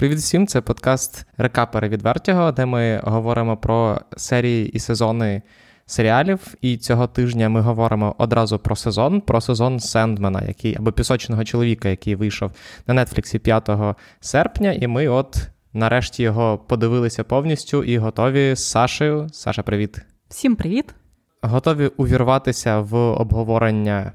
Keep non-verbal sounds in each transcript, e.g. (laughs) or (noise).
Привіт всім! Це подкаст Рекапери від Вертіго, де ми говоримо про серії і сезони серіалів. І цього тижня ми говоримо одразу про сезон, про сезон Сендмена, який або пісочного чоловіка, який вийшов на Нетфліксі 5 серпня. І ми, от, нарешті, його подивилися повністю і готові з Сашею. Саша, привіт. Всім привіт! Готові увірватися в обговорення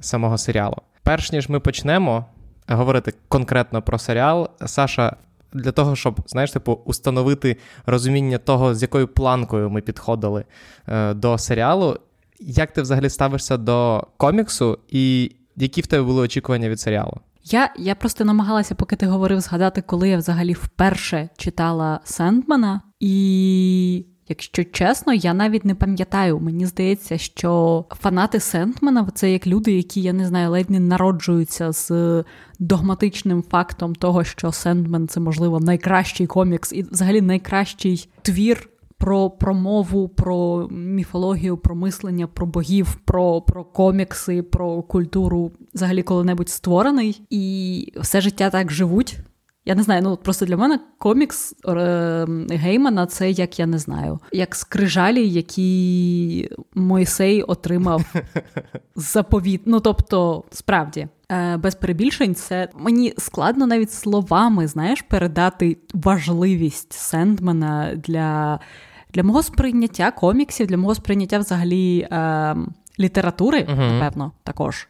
самого серіалу. Перш ніж ми почнемо говорити конкретно про серіал, Саша. Для того, щоб, знаєш, типу, установити розуміння того, з якою планкою ми підходили е, до серіалу, як ти взагалі ставишся до коміксу, і які в тебе були очікування від серіалу? Я я просто намагалася, поки ти говорив, згадати, коли я взагалі вперше читала Сендмана, і Якщо чесно, я навіть не пам'ятаю. Мені здається, що фанати Сентмена це як люди, які я не знаю, ледь не народжуються з догматичним фактом того, що Сендмен це можливо найкращий комікс і взагалі найкращий твір. Про про мову, про міфологію, про мислення, про богів, про про комікси, про культуру взагалі коли-небудь створений, і все життя так живуть. Я не знаю, ну просто для мене комікс е, Геймана це як я не знаю, як скрижалі, які Мойсей отримав заповіт. Ну тобто, справді. Е, без перебільшень, це мені складно навіть словами знаєш, передати важливість Сендмена для для мого сприйняття коміксів, для мого сприйняття взагалі е, літератури, uh-huh. напевно, також.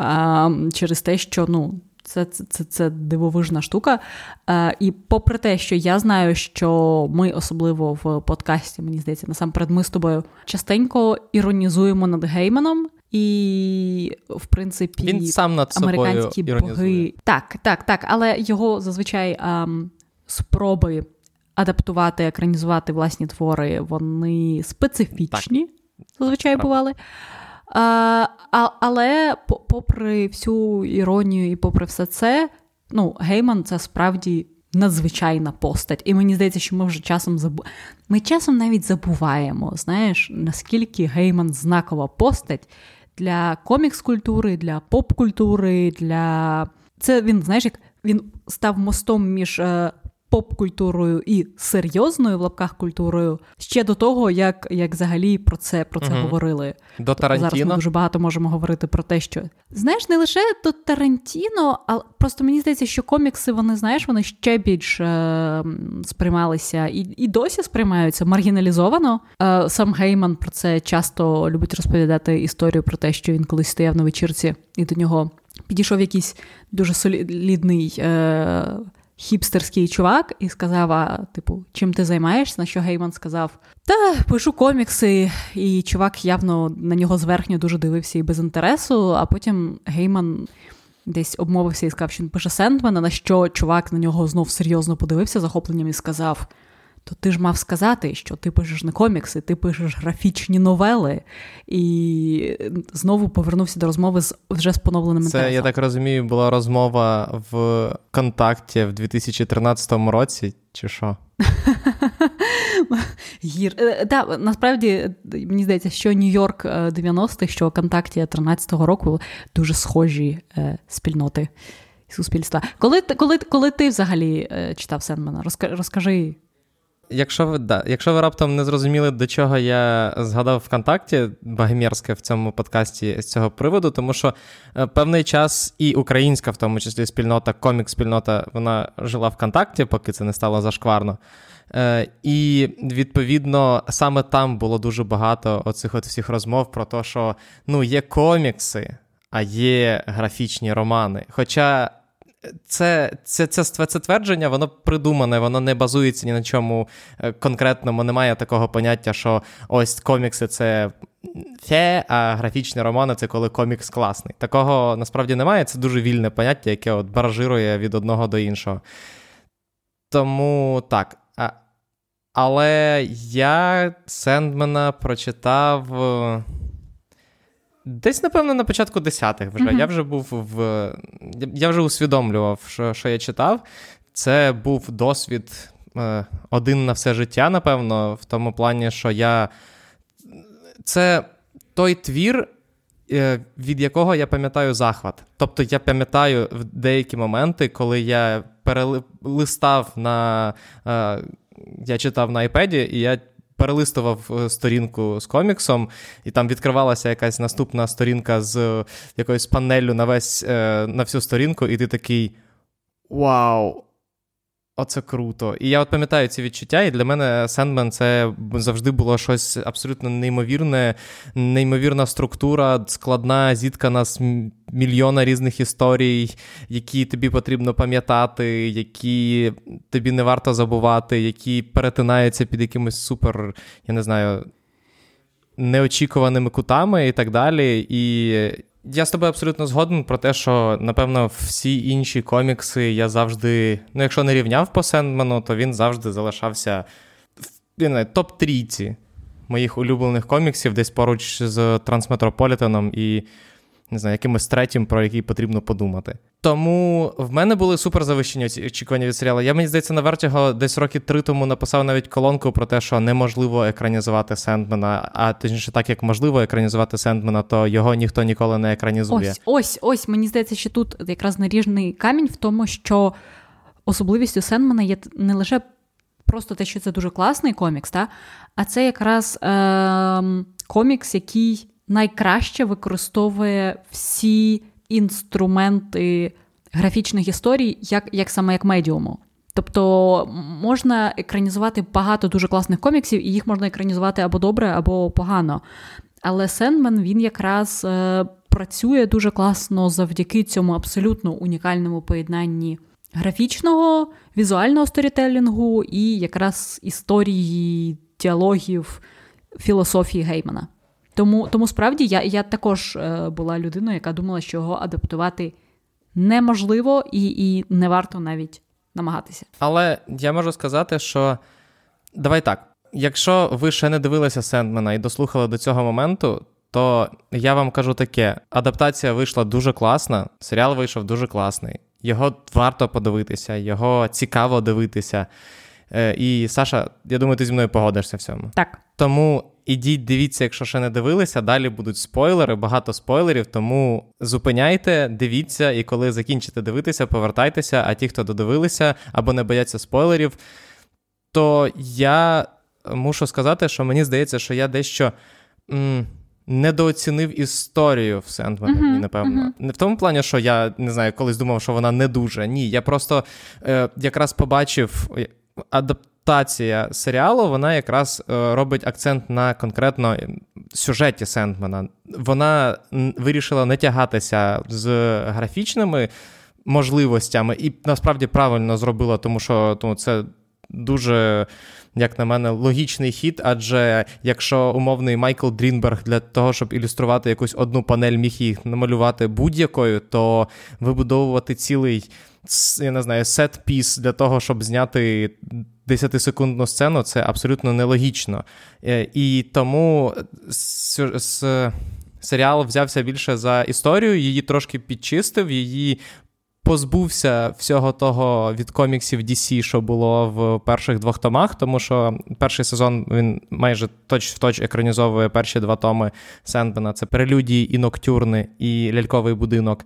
Е, через те, що ну, це це, це, це дивовижна штука. Е, І попри те, що я знаю, що ми, особливо в подкасті, мені здається, насамперед, ми з тобою частенько іронізуємо над Гейманом. І, в принципі, він сам над американські собою боги. Так, так, так. Але його зазвичай ем, спроби адаптувати, екранізувати власні твори, вони специфічні, так. зазвичай бували. А, Але, попри всю іронію і попри все це, ну, Гейман це справді надзвичайна постать. І мені здається, що ми вже часом забу... Ми часом навіть забуваємо, знаєш, наскільки Гейман знакова постать для комікс-культури, для поп-культури, для. Це він, знаєш, як він став мостом між е, поп-культурою і серйозною в лапках культурою ще до того, як як взагалі про це про це угу. говорили. До Тарантіно? Зараз ми дуже багато можемо говорити про те, що знаєш, не лише до Тарантіно, а просто мені здається, що комікси вони знаєш, вони ще більш е, сприймалися і і досі сприймаються маргіналізовано. Е, Сам Гейман про це часто любить розповідати історію про те, що він колись стояв на вечірці, і до нього підійшов якийсь дуже солідний. Е, хіпстерський чувак і сказав: а, типу, чим ти займаєшся? На що Гейман сказав: Та пишу комікси, і чувак явно на нього зверхньо дуже дивився і без інтересу. А потім Гейман десь обмовився і сказав, що він пише Сендмена, на що чувак на нього знов серйозно подивився захопленням і сказав: то ти ж мав сказати, що ти пишеш не комікси, ти пишеш графічні новели, і знову повернувся до розмови з вже з поновленим Це, інтересом. я так розумію, була розмова в контакті в 2013 році, чи що? (laughs) Гір. Е, да, Насправді, мені здається, що Нью-Йорк 90-х, е, що контакті 13-го року дуже схожі е, спільноти суспільства. Коли коли, коли ти взагалі е, читав Сенмена? Розкажи. Якщо ви да, якщо ви раптом не зрозуміли, до чого я згадав ВКонтакті Багемєрське в цьому подкасті з цього приводу, тому що е, певний час і українська, в тому числі спільнота, комік-спільнота, вона жила ВКонтакті, поки це не стало зашкварно. Е, І відповідно саме там було дуже багато оцих от всіх розмов про те, що ну, є комікси, а є графічні романи. Хоча це це, це, це твердження, воно придумане, воно не базується ні на чому е, конкретному. Немає такого поняття, що ось комікси це фе, а графічні романи це коли комікс класний. Такого насправді немає. Це дуже вільне поняття, яке от баражирує від одного до іншого. Тому так. Але я Сендмена прочитав. Десь, напевно, на початку десятих вже. Mm-hmm. Я вже був в. Я вже усвідомлював, що що я читав. Це був досвід е, один на все життя, напевно, в тому плані, що я. Це той твір, е, від якого я пам'ятаю захват. Тобто я пам'ятаю в деякі моменти, коли я перелистав на. Е, я читав на iPad, і я перелистував е, сторінку з коміксом, і там відкривалася якась наступна сторінка з якоюсь панеллю на весь е, на всю сторінку, і ти такий вау! Оце круто. І я от пам'ятаю ці відчуття, і для мене Сендмен це завжди було щось абсолютно неймовірне, неймовірна структура, складна, зіткана з мільйона різних історій, які тобі потрібно пам'ятати, які тобі не варто забувати, які перетинаються під якимось супер, я не знаю, неочікуваними кутами і так далі. І я з тобою абсолютно згоден про те, що, напевно, всі інші комікси я завжди, ну, якщо не рівняв по Сендмену, то він завжди залишався в топ-трійці моїх улюблених коміксів, десь поруч з Трансметрополітеном і не знаю, якимось третім, про який потрібно подумати. Тому в мене були супер завищені очікування від серіалу. Я мені здається, на Vertigo десь роки три тому написав навіть колонку про те, що неможливо екранізувати Сендмена, а точніше, так як можливо екранізувати Сендмена, то його ніхто ніколи не екранізує. Ось, ось, ось. Мені здається, що тут якраз наріжний камінь в тому, що особливістю Сендмена є не лише просто те, що це дуже класний комікс, та? а це якраз е- комікс, який найкраще використовує всі інструменти графічних історій, як, як саме як медіуму. Тобто можна екранізувати багато дуже класних коміксів, і їх можна екранізувати або добре, або погано. Але Сендмен він якраз е, працює дуже класно завдяки цьому абсолютно унікальному поєднанні графічного, візуального сторітелінгу і якраз історії, діалогів, філософії Геймана. Тому тому справді я я також е, була людиною, яка думала, що його адаптувати неможливо і, і не варто навіть намагатися. Але я можу сказати, що давай так. Якщо ви ще не дивилися Сендмена і дослухали до цього моменту, то я вам кажу таке: адаптація вийшла дуже класна, серіал вийшов дуже класний. Його варто подивитися, його цікаво дивитися. Е, і Саша, я думаю, ти зі мною погодишся в цьому. Так. Тому ідіть, дивіться, якщо ще не дивилися. Далі будуть спойлери, багато спойлерів. Тому зупиняйте, дивіться, і коли закінчите дивитися, повертайтеся. А ті, хто додивилися або не бояться спойлерів, то я мушу сказати, що мені здається, що я дещо. М- Недооцінив історію в Сендмені, uh-huh, напевно. Uh-huh. Не в тому плані, що я не знаю, колись думав, що вона не дуже. Ні, я просто е, якраз побачив адаптація серіалу, вона якраз е, робить акцент на конкретно сюжеті Сендмена. Вона вирішила не тягатися з графічними можливостями, і насправді правильно зробила, тому що ну, це дуже. Як на мене, логічний хід, адже якщо умовний Майкл Дрінберг для того, щоб ілюструвати якусь одну панель, міг їх намалювати будь-якою, то вибудовувати цілий я не знаю, сет-піс для того, щоб зняти 10-секундну сцену, це абсолютно нелогічно. Е, і тому серіал взявся більше за історію, її трошки підчистив, її. Позбувся всього того від коміксів DC, що було в перших двох томах, тому що перший сезон він майже точ в точ екранізовує перші два томи Сендбена. Це прелюдії і ноктюрни, і ляльковий будинок.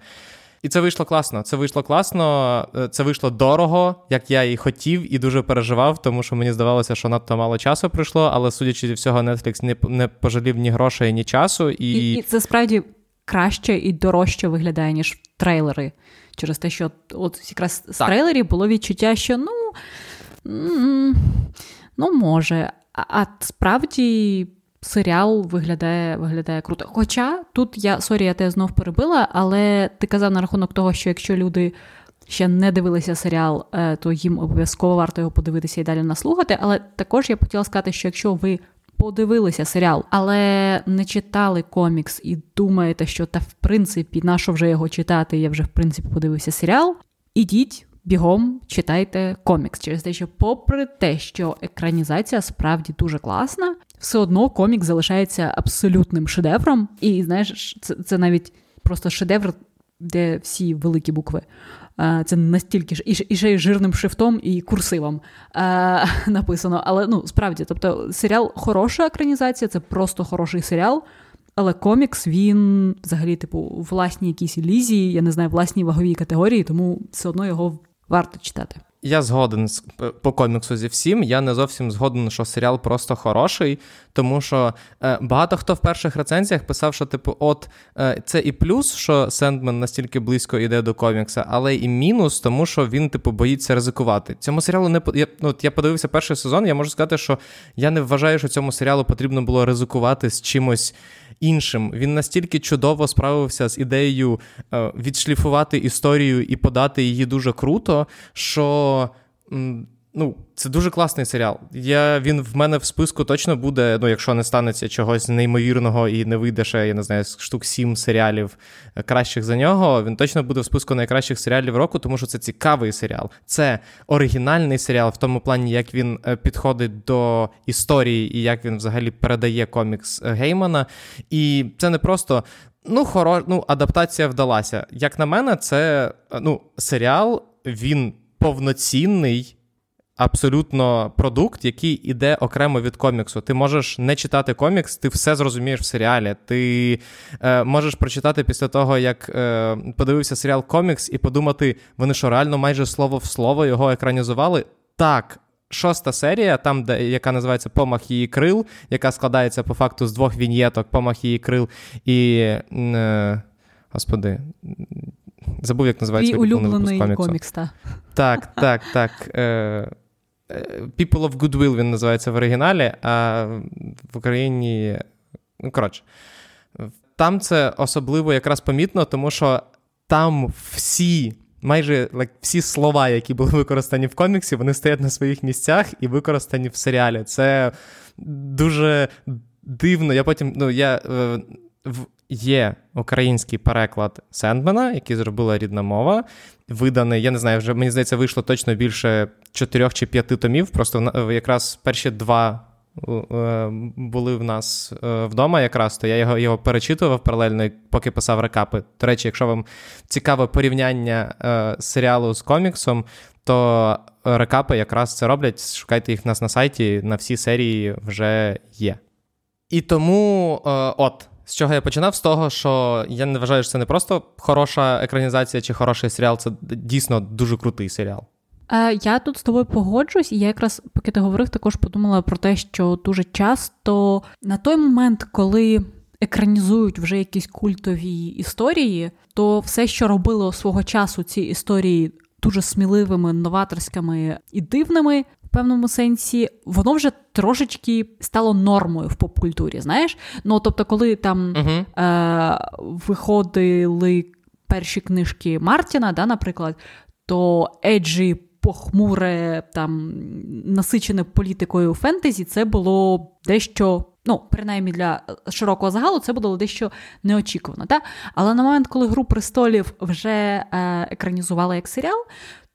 І це вийшло класно. Це вийшло класно, е, це вийшло дорого, як я і хотів, і дуже переживав, тому що мені здавалося, що надто мало часу прийшло, але судячи зі всього, Netflix не не пожалів ні грошей, ні часу. І... і і, це справді краще і дорожче виглядає, ніж трейлери. Через те, що от якраз з трейлерів було відчуття, що ну, ну може. А, а справді серіал виглядає виглядає круто. Хоча тут я sorry, я тебе знов перебила, але ти казав на рахунок того, що якщо люди ще не дивилися серіал, е, то їм обов'язково варто його подивитися і далі наслухати. Але також я б хотіла сказати, що якщо ви подивилися серіал, але не читали комікс і думаєте, що та в принципі на що вже його читати, я вже в принципі подивився серіал. Ідіть, бігом читайте комікс через те, що, попри те, що екранізація справді дуже класна, все одно комікс залишається абсолютним шедевром. І знаєш, це, це навіть просто шедевр, де всі великі букви. Це настільки ж і ще й жирним шрифтом і курсивом а, (laughs) написано. Але ну справді, тобто, серіал хороша екранізація, це просто хороший серіал. Але комікс він взагалі, типу, власні якісь лізі, я не знаю, власній ваговій категорії, тому все одно його варто читати. Я згоден по коміксу зі всім. Я не зовсім згоден, що серіал просто хороший, тому що е, багато хто в перших рецензіях писав, що типу, от е, це і плюс, що Сендмен настільки близько йде до комікса, але і мінус, тому що він, типу, боїться ризикувати. Цьому серіалу не я, ну, я подивився перший сезон. Я можу сказати, що я не вважаю, що цьому серіалу потрібно було ризикувати з чимось іншим. Він настільки чудово справився з ідеєю е, відшліфувати історію і подати її дуже круто, що. Ну, це дуже класний серіал. Я, Він в мене в списку точно буде, ну, якщо не станеться чогось неймовірного і не вийде ще, я не знаю, штук сім серіалів е, кращих за нього. Він точно буде в списку найкращих серіалів року, тому що це цікавий серіал. Це оригінальний серіал в тому плані, як він е, підходить до історії і як він взагалі передає комікс е, Геймана. І це не просто. Ну, хоро... ну, адаптація вдалася. Як на мене, це ну, серіал, він повноцінний абсолютно продукт, який іде окремо від коміксу. Ти можеш не читати комікс, ти все зрозумієш в серіалі. Ти е, можеш прочитати після того, як е, подивився серіал комікс, і подумати, вони що реально майже слово в слово його екранізували. Так. Шоста серія, там, де, яка називається Помах її крил, яка складається по факту з двох віньєток, помах її крил і. Е, господи, забув, як називається улюблений комікс. та. Так, так, так. Е, People of Goodwill він називається в оригіналі, а в Україні. Ну, коротше, там це особливо якраз помітно, тому що там всі. Майже like, всі слова, які були використані в коміксі, вони стоять на своїх місцях і використані в серіалі. Це дуже дивно. Я потім, ну, я е, Є український переклад Сендмена, який зробила рідна мова. Виданий, я не знаю, вже мені здається, вийшло точно більше чотирьох чи п'яти томів. Просто якраз перші два е, були в нас е, вдома, якраз то я його його перечитував паралельно, поки писав рекапи. До речі, якщо вам цікаве порівняння е, серіалу з коміксом, то рекапи якраз це роблять. Шукайте їх в нас на сайті, на всі серії вже є. І тому, от. З чого я починав? З того, що я не вважаю, що це не просто хороша екранізація чи хороший серіал, це дійсно дуже крутий серіал. Е, я тут з тобою погоджуюсь, і я якраз, поки ти говорив, також подумала про те, що дуже часто на той момент, коли екранізують вже якісь культові історії, то все, що робило свого часу ці історії дуже сміливими, новаторськими і дивними, певному сенсі, воно вже трошечки стало нормою в поп-культурі. Знаєш? Ну тобто, коли там uh-huh. е- виходили перші книжки Мартіна, да, наприклад, то Еджі. Похмуре, там насичене політикою фентезі, це було дещо, ну, принаймні для широкого загалу, це було дещо неочікувано. Та? Але на момент, коли Гру престолів вже е, екранізували як серіал,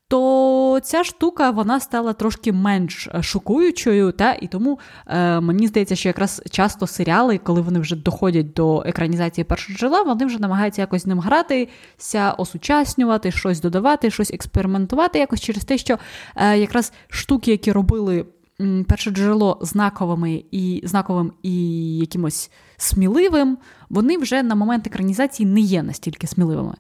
то ця штука вона стала трошки менш е, шокуючою, та і тому е, мені здається, що якраз часто серіали, коли вони вже доходять до екранізації першого джерела, вони вже намагаються якось з ним гратися, осучаснювати, щось додавати, щось експериментувати, якось через те, що е, якраз штуки, які робили. Перше джерело знаковими і знаковим і якимось сміливим, вони вже на момент екранізації не є настільки сміливими.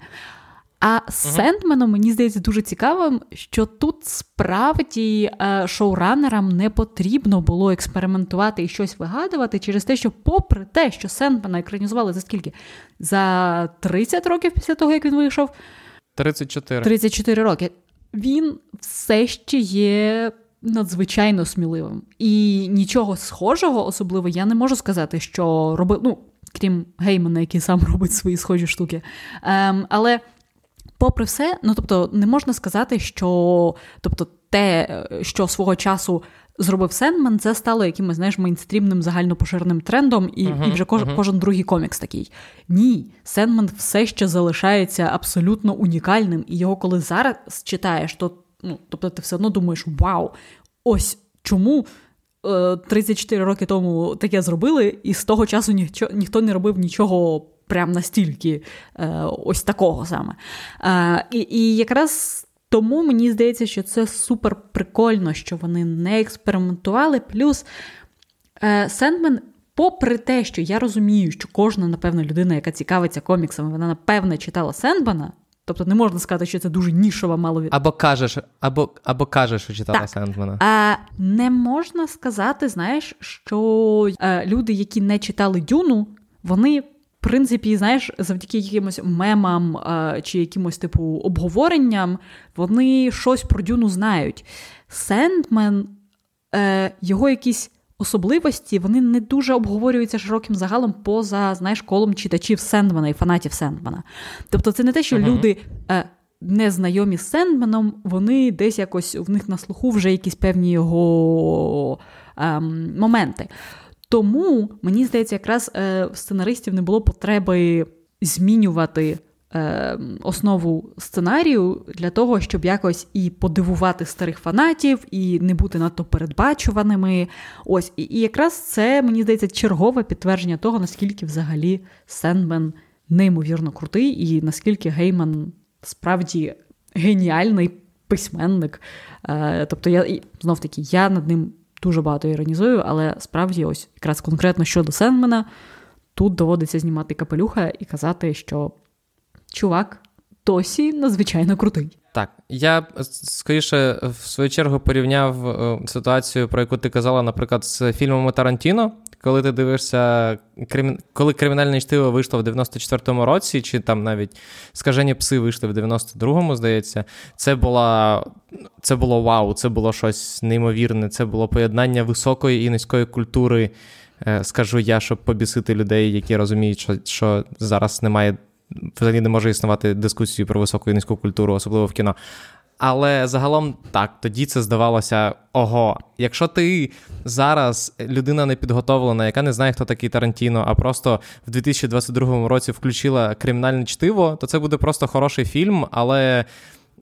А з Сендменом мені здається дуже цікавим, що тут справді е, шоуранерам не потрібно було експериментувати і щось вигадувати через те, що, попри те, що Сендмена екранізували за скільки? За 30 років після того, як він вийшов. 34 34 роки. Він все ще є надзвичайно сміливим. І нічого схожого, особливо, я не можу сказати, що робив. Ну, крім Геймана, який сам (laughs) робить свої схожі штуки. Ем, Але попри все, ну тобто, не можна сказати, що тобто, те, що свого часу зробив Сендман, це стало якимось знаєш, мейнстрімним загальнопоширеним трендом, і uh-huh, і вже кож, uh-huh. кожен другий комікс такий. Ні, Сендман все ще залишається абсолютно унікальним, і його, коли зараз читаєш, то ну, тобто ти все одно думаєш: вау, ось чому. 34 е, роки тому таке зробили, і з того часу ніхто ніхто не робив нічого прям настільки е, ось такого саме. Е, і, і якраз. Тому мені здається, що це супер прикольно, що вони не експериментували. Плюс е, Сендмен, попри те, що я розумію, що кожна, напевно, людина, яка цікавиться коміксами, вона напевне читала Сендмана, Тобто не можна сказати, що це дуже нішова маловід. Або кажеш, або або кажеш, що читала так. Сендмена. А не можна сказати, знаєш, що е, люди, які не читали Дюну, вони. В принципі, знаєш, завдяки якимось мемам а, чи якимось типу обговоренням, вони щось про Дюну знають. Сендмен, е, його якісь особливості вони не дуже обговорюються широким загалом поза знаєш, колом читачів Сендмана і фанатів Сендмана. Тобто, це не те, що uh-huh. люди. Е, Незнайомі з Сендменом, вони десь якось в них на слуху вже якісь певні його ем, моменти. Тому, мені здається, якраз е, сценаристів не було потреби змінювати е, основу сценарію для того, щоб якось і подивувати старих фанатів, і не бути надто передбачуваними. Ось, і, і якраз це, мені здається, чергове підтвердження того, наскільки взагалі Сендмен неймовірно крутий, і наскільки Гейман справді геніальний письменник. Е, тобто, я знов таки, я над ним дуже багато іронізую, але справді, ось якраз конкретно щодо Сенмена, тут доводиться знімати капелюха і казати, що чувак досі надзвичайно крутий. Так, я скоріше в свою чергу порівняв е, ситуацію, про яку ти казала, наприклад, з фільмами Тарантіно. Коли ти дивишся, коли кримінальне чтиво вийшло в 94-му році, чи там навіть скажені пси вийшли в 92-му, здається, це була це було вау, це було щось неймовірне, це було поєднання високої і низької культури, е, скажу я, щоб побісити людей, які розуміють, що, що зараз немає взагалі не може існувати дискусії про високу і низьку культуру, особливо в кіно. Але загалом так, тоді це здавалося ого. Якщо ти зараз людина непідготовлена, яка не знає, хто такий Тарантіно, а просто в 2022 році включила кримінальне чтиво, то це буде просто хороший фільм, але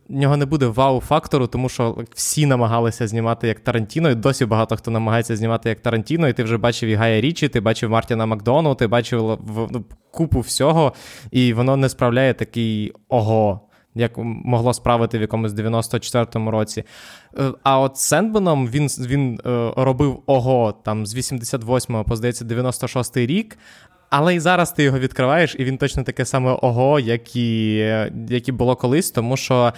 нього не буде вау-фактору, тому що всі намагалися знімати як Тарантіно, і досі багато хто намагається знімати як Тарантіно, і ти вже бачив і Гая Річі, ти бачив Мартіна Макдону, ти бачив ну, купу всього, і воно не справляє такий ого. Як могло справити в якомусь 94-му році. Е, а от Сендбеном він він е, робив ого там з 88-го по здається 96-й рік. Але і зараз ти його відкриваєш, і він точно таке саме ого, як і, як і було колись, тому що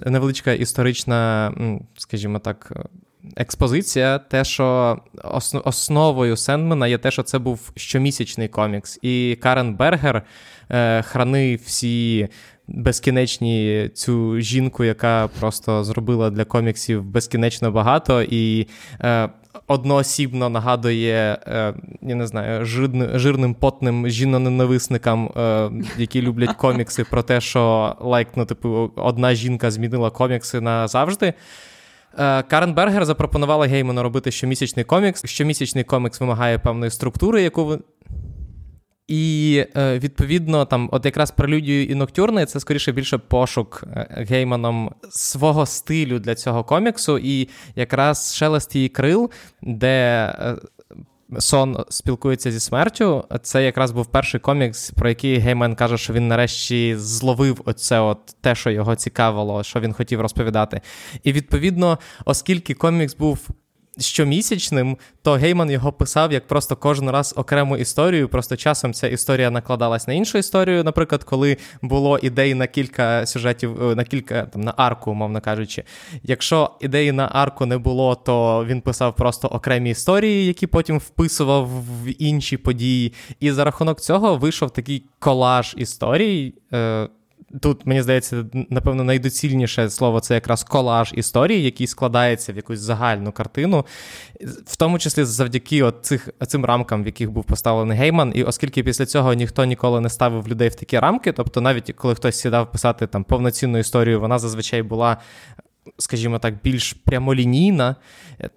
невеличка історична, скажімо так, експозиція, те, що основою Сендмена є те, що це був щомісячний комікс. І Карен Бергер е, хранив всі. Безкінечні цю жінку, яка просто зробила для коміксів безкінечно багато, і е, одноосібно нагадує, е, я не знаю, жирним, жирним потним жіноненависникам, е, які люблять (laughs) комікси, про те, що лайк, ну, типу, одна жінка змінила комікси назавжди. Е, Карен Бергер запропонувала Гейману робити щомісячний комікс. Щомісячний комікс вимагає певної структури, яку і е, відповідно, там, от якраз прелюдію і ноктюрни це скоріше більше пошук е, гейманом свого стилю для цього коміксу, і якраз шелест її крил, де. Е, Сон спілкується зі смертю. Це якраз був перший комікс, про який Геймен каже, що він нарешті зловив оце от те, що його цікавило, що він хотів розповідати. І відповідно, оскільки комікс був щомісячним, то Гейман його писав як просто кожен раз окрему історію. Просто часом ця історія накладалась на іншу історію. Наприклад, коли було ідей на кілька сюжетів, е, на кілька там на арку, умовно кажучи. Якщо ідеї на арку не було, то він писав просто окремі історії, які потім вписував в інші події. І за рахунок цього вийшов такий колаж історій. Е, Тут, мені здається, напевно, найдоцільніше слово це якраз колаж історії, який складається в якусь загальну картину, в тому числі завдяки от цих, цим рамкам, в яких був поставлений гейман. І оскільки після цього ніхто ніколи не ставив людей в такі рамки, тобто навіть коли хтось сідав писати там повноцінну історію, вона зазвичай була скажімо так, більш прямолінійна,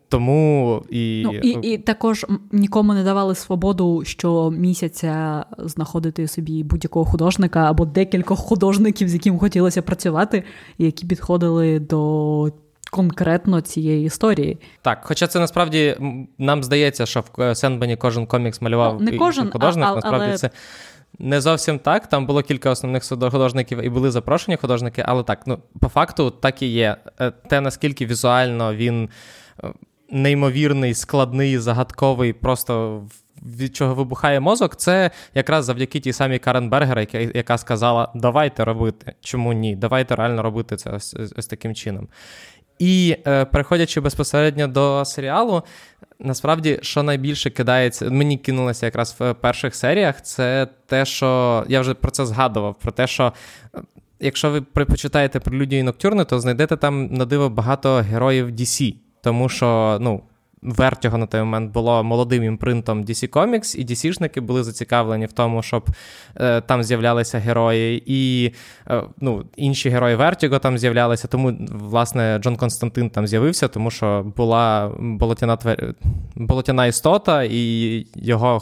тому і Ну, і, і також нікому не давали свободу щомісяця знаходити собі будь-якого художника або декількох художників, з яким хотілося працювати, які підходили до. Конкретно цієї історії. Так, хоча це насправді нам здається, що в Сенбені кожен комікс малював ну, не кожен, художник, а, насправді але... це не зовсім так. Там було кілька основних художників і були запрошені художники, але так, ну, по факту, так і є. Е, те, наскільки візуально він е, неймовірний, складний, загадковий, просто від чого вибухає мозок, це якраз завдяки тій самій Карен Бергер, яка, яка сказала: давайте робити. Чому ні? Давайте реально робити це ось, ось таким чином. І е, переходячи безпосередньо до серіалу, насправді, що найбільше кидається, мені кинулося якраз в перших серіях, це те, що я вже про це згадував, про те, що. Е, якщо ви припочитаєте про Людію Ноктюрни, то знайдете там на диво багато героїв DC. Тому що, ну, Vertigo на той момент було молодим імпринтом DC Comics, і DC-шники були зацікавлені в тому, щоб е, там з'являлися герої, і е, ну, інші герої Vertigo там з'являлися. Тому, власне, Джон Константин там з'явився, тому що була болотяна твер... болотяна істота, і його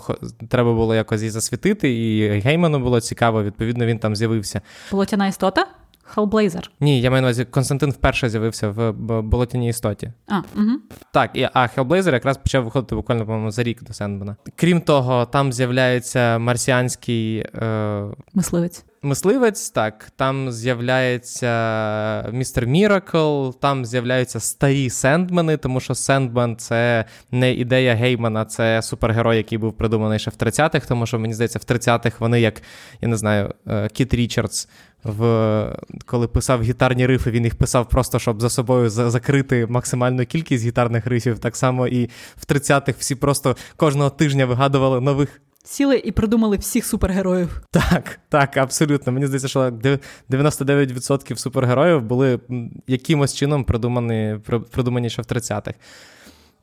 треба було якось і засвітити, і Гейману було цікаво, відповідно, він там з'явився. Болотяна істота? Hellblazer. Ні, я маю на увазі, Константин вперше з'явився в болотяній істоті. А, угу. Так, і, а Hellblazer якраз почав виходити буквально, по-моєму, за рік до Сендмана. Крім того, там з'являється марсіанський е... мисливець. Мисливець, так, там з'являється містер Міракл, там з'являються старі Сендмени, тому що Сендмен це не ідея Геймана, це супергерой, який був придуманий ще в 30-х, тому що мені здається, в 30-х вони, як я не знаю, е, Кіт Річардс в коли писав гітарні рифи, він їх писав просто, щоб за собою закрити максимальну кількість гітарних рифів. Так само і в 30-х всі просто кожного тижня вигадували нових. Сіли і придумали всіх супергероїв. Так, так, абсолютно. Мені здається, що 99% супергероїв були якимось чином придумані придумані ще в 30-х.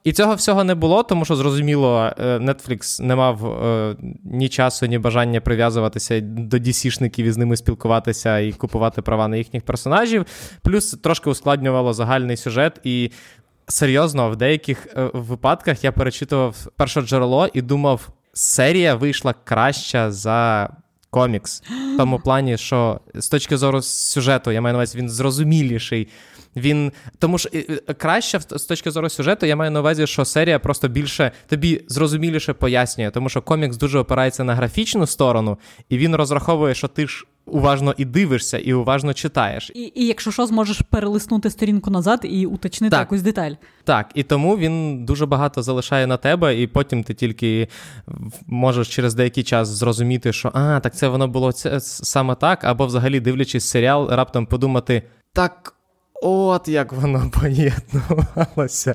І цього всього не було, тому що зрозуміло, е, Netflix не мав е, ні часу, ні бажання прив'язуватися до DC-шників і з ними спілкуватися і купувати права на їхніх персонажів. Плюс трошки ускладнювало загальний сюжет. І серйозно, в деяких е, випадках я перечитував перше джерело і думав, серія вийшла краща за. Комікс в тому плані, що з точки зору сюжету, я маю на увазі, він зрозуміліший. Він тому ж краще з точки зору сюжету, я маю на увазі, що серія просто більше тобі зрозуміліше пояснює, тому що комікс дуже опирається на графічну сторону, і він розраховує, що ти ж. Уважно і дивишся, і уважно читаєш. І і якщо що, зможеш перелиснути сторінку назад і уточнити так, якусь деталь. Так, і тому він дуже багато залишає на тебе, і потім ти тільки можеш через деякий час зрозуміти, що а, так це воно було це, саме так, або взагалі дивлячись серіал, раптом подумати: так От як воно поєднувалося.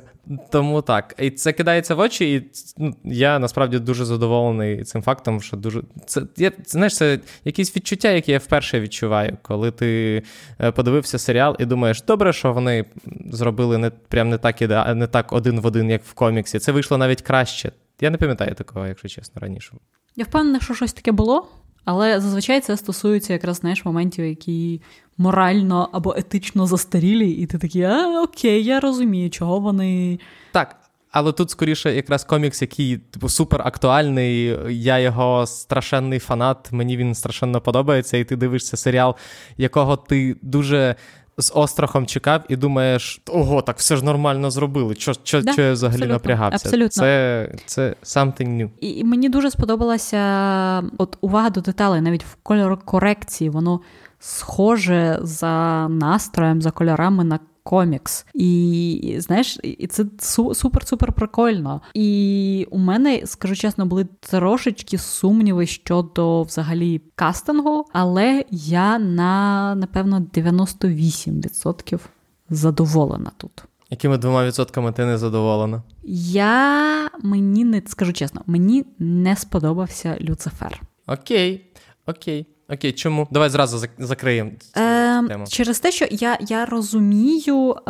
Тому так. І це кидається в очі, і ну, я насправді дуже задоволений цим фактом, що дуже. Це я, знаєш, це якісь відчуття, які я вперше відчуваю, коли ти е, подивився серіал і думаєш, добре, що вони зробили не прям не так іде, не так один в один, як в коміксі. Це вийшло навіть краще. Я не пам'ятаю такого, якщо чесно, раніше. Я впевнена, що щось таке було. Але зазвичай це стосується якраз знаєш, моментів, які морально або етично застарілі, і ти такий, а окей, я розумію, чого вони. Так. Але тут скоріше якраз комікс, який типу супер актуальний. Я його страшенний фанат, мені він страшенно подобається, і ти дивишся серіал, якого ти дуже з острахом чекав і думаєш, ого, так все ж нормально зробили. Що що, да, що я взагалі абсолютно, напрягався? Абсолютно. Це це something new. І, і мені дуже сподобалася от увага до деталей, навіть в кольорокорекції, воно схоже за настроєм, за кольорами на комікс. І знаєш, і це супер-супер прикольно. І у мене, скажу чесно, були трошечки сумніви щодо взагалі кастингу, але я на напевно 98% задоволена тут. Якими двома відсотками ти не задоволена? Я мені не скажу чесно, мені не сподобався Люцифер. Окей, окей. Окей, чому? Давай зразу закриємо е, тему. Через те, що я я розумію е,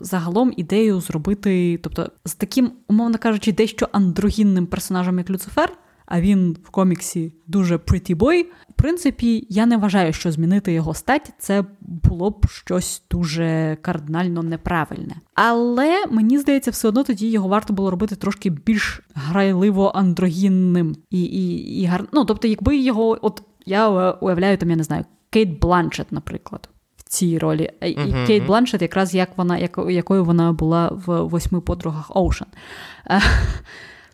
загалом ідею зробити, тобто, з таким, умовно кажучи, дещо андрогінним персонажем, як Люцифер, а він в коміксі дуже pretty boy, В принципі, я не вважаю, що змінити його стать це було б щось дуже кардинально неправильне. Але мені здається, все одно тоді його варто було робити трошки більш грайливо андрогінним і і, і гар... Ну, тобто, якби його от. Я уявляю там, я не знаю, Кейт Бланшет, наприклад, в цій ролі. І uh-huh. Кейт Бланшет, якраз як вона, як, якою вона була в восьми подругах Оушен. (laughs)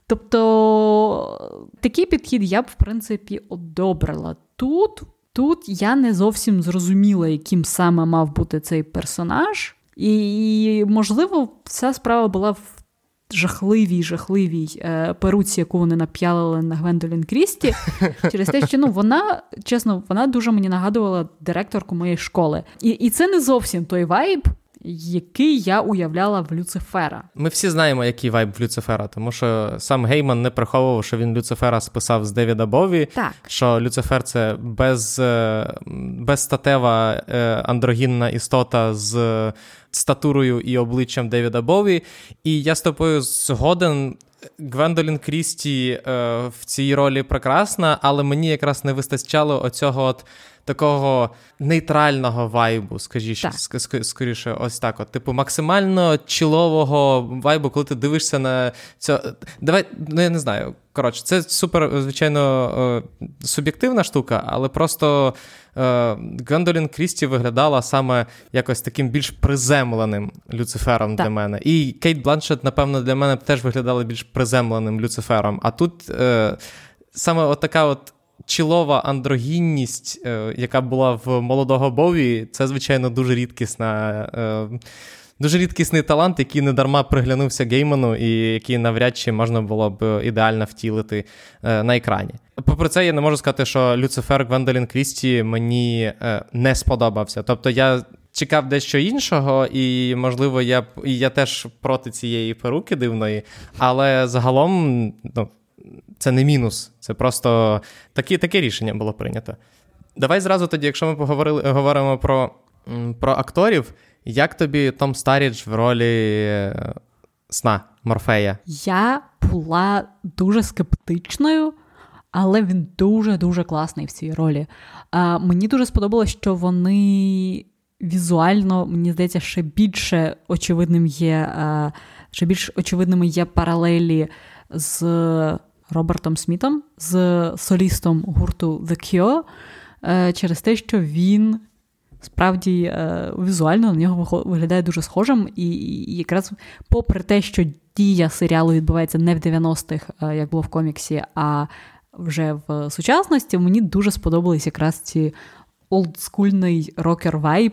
Тобто такий підхід я б, в принципі, одобрила. Тут тут я не зовсім зрозуміла, яким саме мав бути цей персонаж. І, можливо, вся справа була в жахливій, жахливій е, перуці, яку вони нап'ялили на Гвендолін Крісті, (laughs) через те, що ну вона чесно, вона дуже мені нагадувала директорку моєї школи. І, І це не зовсім той вайб який я уявляла в Люцифера. Ми всі знаємо, який вайб в Люцифера, тому що сам Гейман не приховував, що він Люцифера списав з Девіда Бові. Так. Що Люцифер це без, е, безстатева е, андрогінна істота з статурою і обличчям Девіда Бові. І я з тобою згоден. Гвендолін Крісті е, в цій ролі прекрасна, але мені якраз не вистачало оцього от такого нейтрального вайбу, скажіш, ск- скоріше, ось так. От, Типу, максимально чілового вайбу, коли ти дивишся на це. Давай, ну я не знаю. Коротше, це супер, звичайно, е, суб'єктивна штука, але просто е, Гвендолін Крісті виглядала саме якось таким більш приземленим Люцифером так. для мене. І Кейт Бланшет, напевно, для мене теж виглядала більш приземленим Люцифером. А тут е, саме от така от чілова андрогінність, е, яка була в молодого Бові, це, звичайно, дуже рідкісна. Е, дуже рідкісний талант, який недарма приглянувся гейману, і який навряд чи можна було б ідеально втілити е, на екрані. Попри це, я не можу сказати, що Люцифер Гвендолін Крісті мені не сподобався. Тобто я чекав дещо іншого, і, можливо, я я теж проти цієї перуки дивної, але загалом ну, це не мінус, це просто такі, таке рішення було прийнято. Давай зразу тоді, якщо ми поговорили, говоримо про про акторів, як тобі Том Старідж в ролі е, сна Морфея? Я була дуже скептичною, але він дуже-дуже класний в цій ролі. А, Мені дуже сподобалось, що вони візуально, мені здається, ще більше очевидним є, а, ще більш очевидними є паралелі з. Робертом Смітом з солістом гурту The Cure е, через те, що він справді е, візуально на нього виглядає дуже схожим, і якраз попри те, що дія серіалу відбувається не в 90-х, е, як було в коміксі, а вже в сучасності, мені дуже сподобались якраз ці олдскульний рокер-вайб,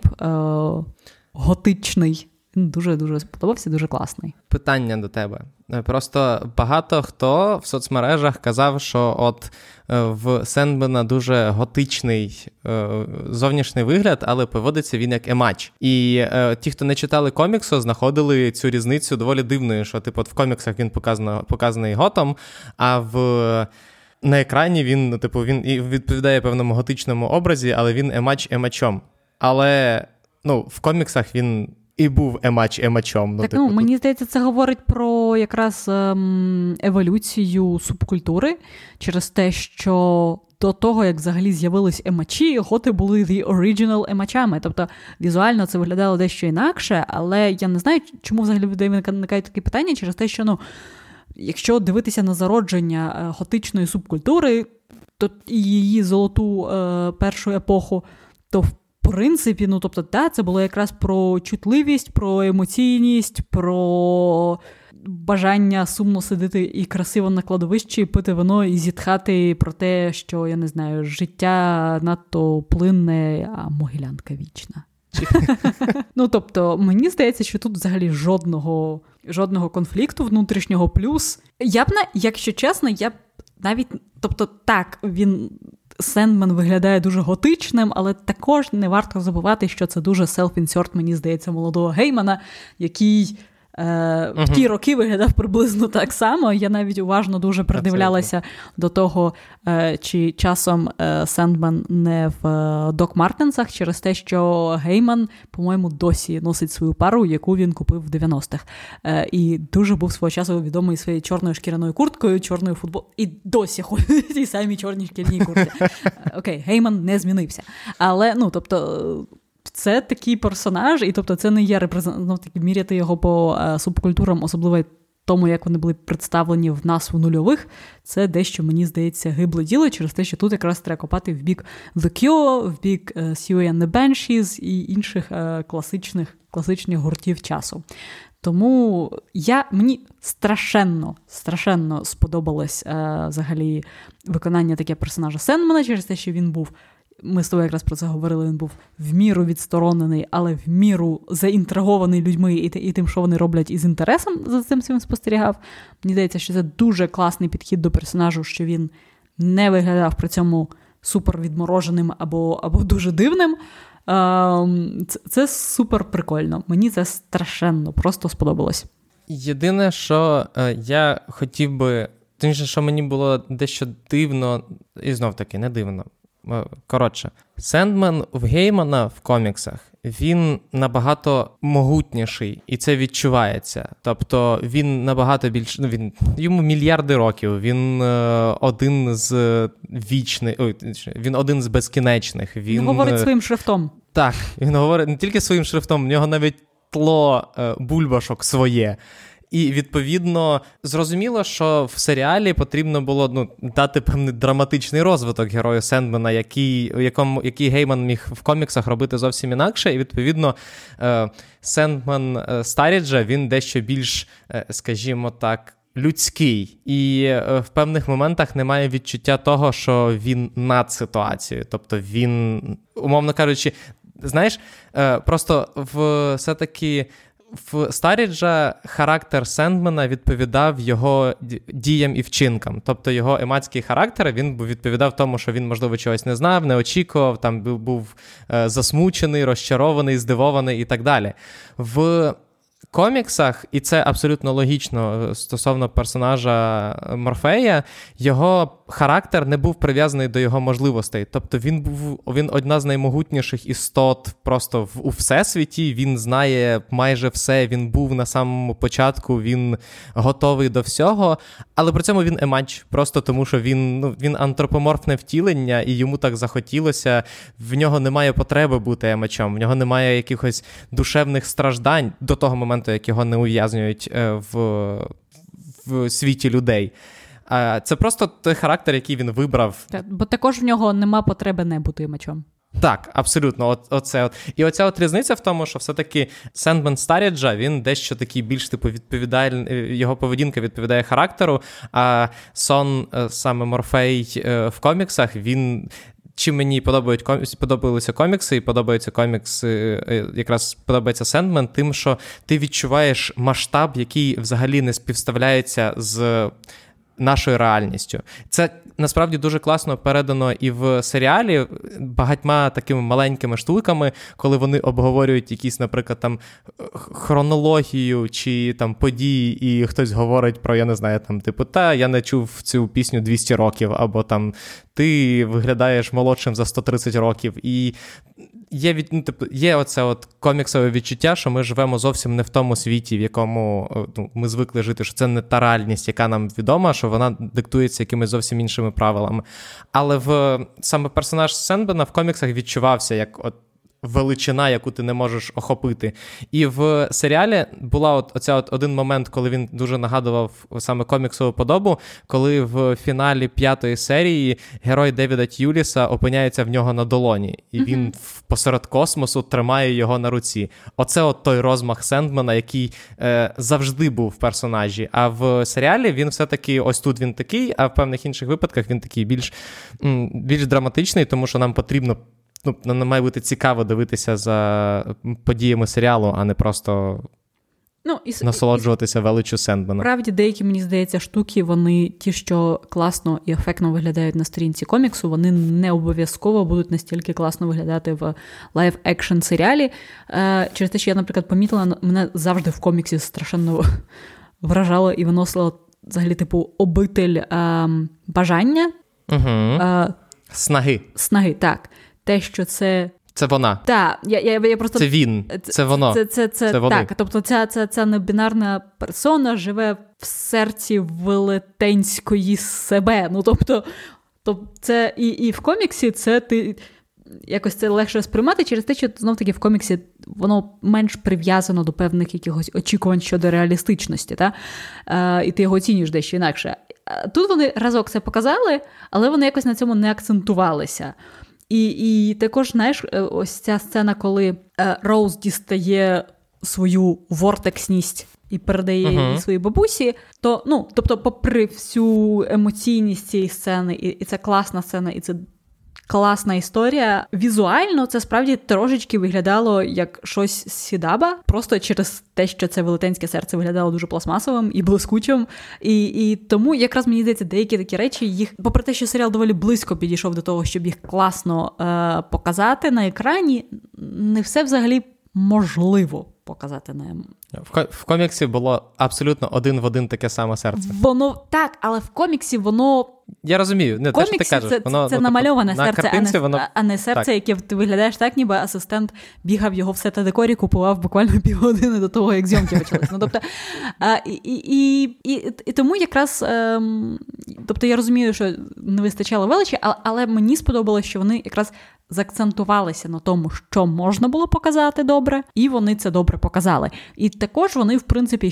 готичний. Він дуже-дуже сподобався, дуже класний. Питання до тебе. Е, просто багато хто в соцмережах казав, що от е, в Сендбена дуже готичний е, зовнішній вигляд, але поводиться він як емач. І ті, хто не читали коміксу, знаходили цю різницю доволі дивною, що типу, от в коміксах він показано, показаний готом, а в. На екрані він, ну, типу, він і відповідає певному готичному образі, але він емач емачом. Але ну, в коміксах він і був емач емачом. Ну, так, типу, ну, Мені здається, це говорить про якраз ем, еволюцію субкультури через те, що. До того, як взагалі з'явились емачі, готи були the original емачами. Тобто візуально це виглядало дещо інакше, але я не знаю, чому взагалі людей виникають такі питання через те, що ну, якщо дивитися на зародження е, готичної субкультури, то і її золоту е, першу епоху, то в принципі, ну тобто, да, це було якраз про чутливість, про емоційність, про бажання сумно сидіти і красиво на кладовищі, пити вино і зітхати про те, що я не знаю, життя надто плинне, а могилянка вічна. (laughs) Ну, тобто, мені здається, що тут взагалі жодного жодного конфлікту внутрішнього. Плюс я б на, якщо чесно, я б навіть, тобто, так, він Сендмен виглядає дуже готичним, але також не варто забувати, що це дуже self-insert, мені здається, молодого Геймана, який Е, в ті роки виглядав приблизно так само. Я навіть уважно дуже придивлялася до того, е, чи часом е, Сендман не в Док Мартенсах через те, що Гейман, по-моєму, досі носить свою пару, яку він купив в 90-х. І дуже був свого часу відомий своєю чорною шкіряною курткою, чорною футболкою. І досі ходить ті самі чорні шкіряні куртки. (laughs) Окей, Гейман не змінився. Але ну, тобто це такий персонаж, і тобто це не є репрезент... таки міряти його по е, субкультурам, особливо тому, як вони були представлені в нас в нульових. Це дещо, мені здається, гибле діло через те, що тут якраз треба копати в бік The Cure, в бік е, Suey and the Banshees і інших е, класичних класичних гуртів часу. Тому я, мені страшенно страшенно сподобалось е, взагалі виконання таке персонажа Сенмана через те, що він був ми з тобою якраз про це говорили. Він був в міру відсторонений, але в міру заінтригований людьми і і тим, що вони роблять із інтересом за цим своїм спостерігав. Мені здається, що це дуже класний підхід до персонажу, що він не виглядав при цьому супер відмороженим або, або дуже дивним. Ем, це, це супер прикольно. Мені це страшенно просто сподобалось. Єдине, що е, я хотів би, тим, що мені було дещо дивно, і знов таки не дивно. Е, коротше, Сендмен в Геймана в коміксах він набагато могутніший, і це відчувається. Тобто він набагато більш ну він йому мільярди років. Він е, один з вічних, ой, він один з безкінечних. Він говорить е, своїм шрифтом. Так, він говорить не тільки своїм шрифтом, в нього навіть тло е, бульбашок своє. І відповідно зрозуміло, що в серіалі потрібно було ну, дати певний драматичний розвиток герою Сендмена, який якому, який Гейман міг в коміксах робити зовсім інакше. І відповідно е, Сендмен е, Старіджа він дещо більш, е, скажімо так. Людський, і в певних моментах немає відчуття того, що він над ситуацією. Тобто він, умовно кажучи, знаєш, просто все-таки в Старіджа характер Сендмена відповідав його діям і вчинкам. Тобто його ематський характер він відповідав тому, що він, можливо, чогось не знав, не очікував, там був е, засмучений, розчарований, здивований і так далі. В коміксах, і це абсолютно логічно е, стосовно персонажа Морфея, його характер не був прив'язаний до його можливостей. Тобто він був він одна з наймогутніших істот просто в у всесвіті. Він знає майже все. Він був на самому початку, він готовий до всього. Але при цьому він емач, просто тому що він ну, він антропоморфне втілення, і йому так захотілося. В нього немає потреби бути емачом, в нього немає якихось душевних страждань до того моменту, як його не ув'язнюють е, в, в світі людей. Це просто той характер, який він вибрав. Бо також в нього нема потреби не бути мечом. Так, абсолютно, от, оце от. І оця от різниця в тому, що все-таки Сендмен Старіджа, він дещо такий більш типу відповідальний, його поведінка відповідає характеру. А сон е, саме Морфей е, в коміксах, він. Чим мені подобають подобалися комікси, і подобаються комікси, е, якраз подобається Сендмен, тим, що ти відчуваєш масштаб, який взагалі не співставляється з нашою реальністю. Це насправді дуже класно передано і в серіалі багатьма такими маленькими штуками, коли вони обговорюють якісь, наприклад, там хронологію чи там події, і хтось говорить про, я не знаю, там, типу, та я не чув цю пісню 200 років, або там ти виглядаєш молодшим за 130 років. І є від, ну, типу, є оце от коміксове відчуття, що ми живемо зовсім не в тому світі, в якому ну, ми звикли жити, що це не та реальність, яка нам відома, що вона диктується якимись зовсім іншими правилами. Але в саме персонаж Сенбена в коміксах відчувався як от величина, яку ти не можеш охопити. І в серіалі була от оця от один момент, коли він дуже нагадував саме коміксову подобу, коли в фіналі п'ятої серії герой Девіда Т'юліса опиняється в нього на долоні, і він mm-hmm. посеред космосу тримає його на руці. Оце от той розмах Сендмана, який е, завжди був в персонажі. А в серіалі він все-таки ось тут він такий, а в певних інших випадках він такий більш, більш драматичний, тому що нам потрібно ну, має бути цікаво дивитися за подіями серіалу, а не просто. Ну, і, Насолоджуватися і, величчю Сендмена. Правді, деякі, мені здається, штуки, вони ті, що класно і ефектно виглядають на сторінці коміксу, вони не обов'язково будуть настільки класно виглядати в live action серіалі. Е, Через те, що я, наприклад, помітила, мене завжди в коміксі страшенно (laughs) вражало і виносило взагалі, типу, обитель е, бажання. Угу. Е, Снаги. Снаги, так те, що це. Це вона. Так, я, я, я просто... Це він, це воно. Це, це, це, це Так, тобто ця ця, ця небінарна персона живе в серці велетенської себе. Ну, тобто, тобто це і і в коміксі це ти якось це легше сприймати через те, що знов таки в коміксі воно менш прив'язано до певних якихось очікувань щодо реалістичності, та? Е, і ти його оцінюєш дещо інакше. Тут вони разок це показали, але вони якось на цьому не акцентувалися. І і також, знаєш, е, ось ця сцена, коли е, Роуз дістає свою вортексність і передає uh-huh. своїй бабусі, то ну, тобто, попри всю емоційність цієї сцени, і, і це класна сцена, і це класна історія. Візуально це справді трошечки виглядало як щось сідаба, просто через те, що це велетенське серце виглядало дуже пластмасовим і блискучим. І і тому якраз мені здається, деякі такі речі їх, попри те, що серіал доволі близько підійшов до того, щоб їх класно е, показати на екрані, не все взагалі можливо показати на в, в коміксі було абсолютно один в один таке саме серце. Воно так, але в коміксі воно. Я розумію, не те, що ти кажеш. Це, воно, це ну, намальоване на серце, а не, воно... а не серце, так. яке ти виглядаєш так, ніби асистент бігав його все та декорі, купував буквально (laughs) півгодини до того, як зйомки почалися. Ну, тобто, а, і, і, і, і, тому якраз ем, тобто я розумію, що не вистачало величі, але, але мені сподобалося, що вони якраз Закцентувалися на тому, що можна було показати добре, і вони це добре показали. І також вони, в принципі,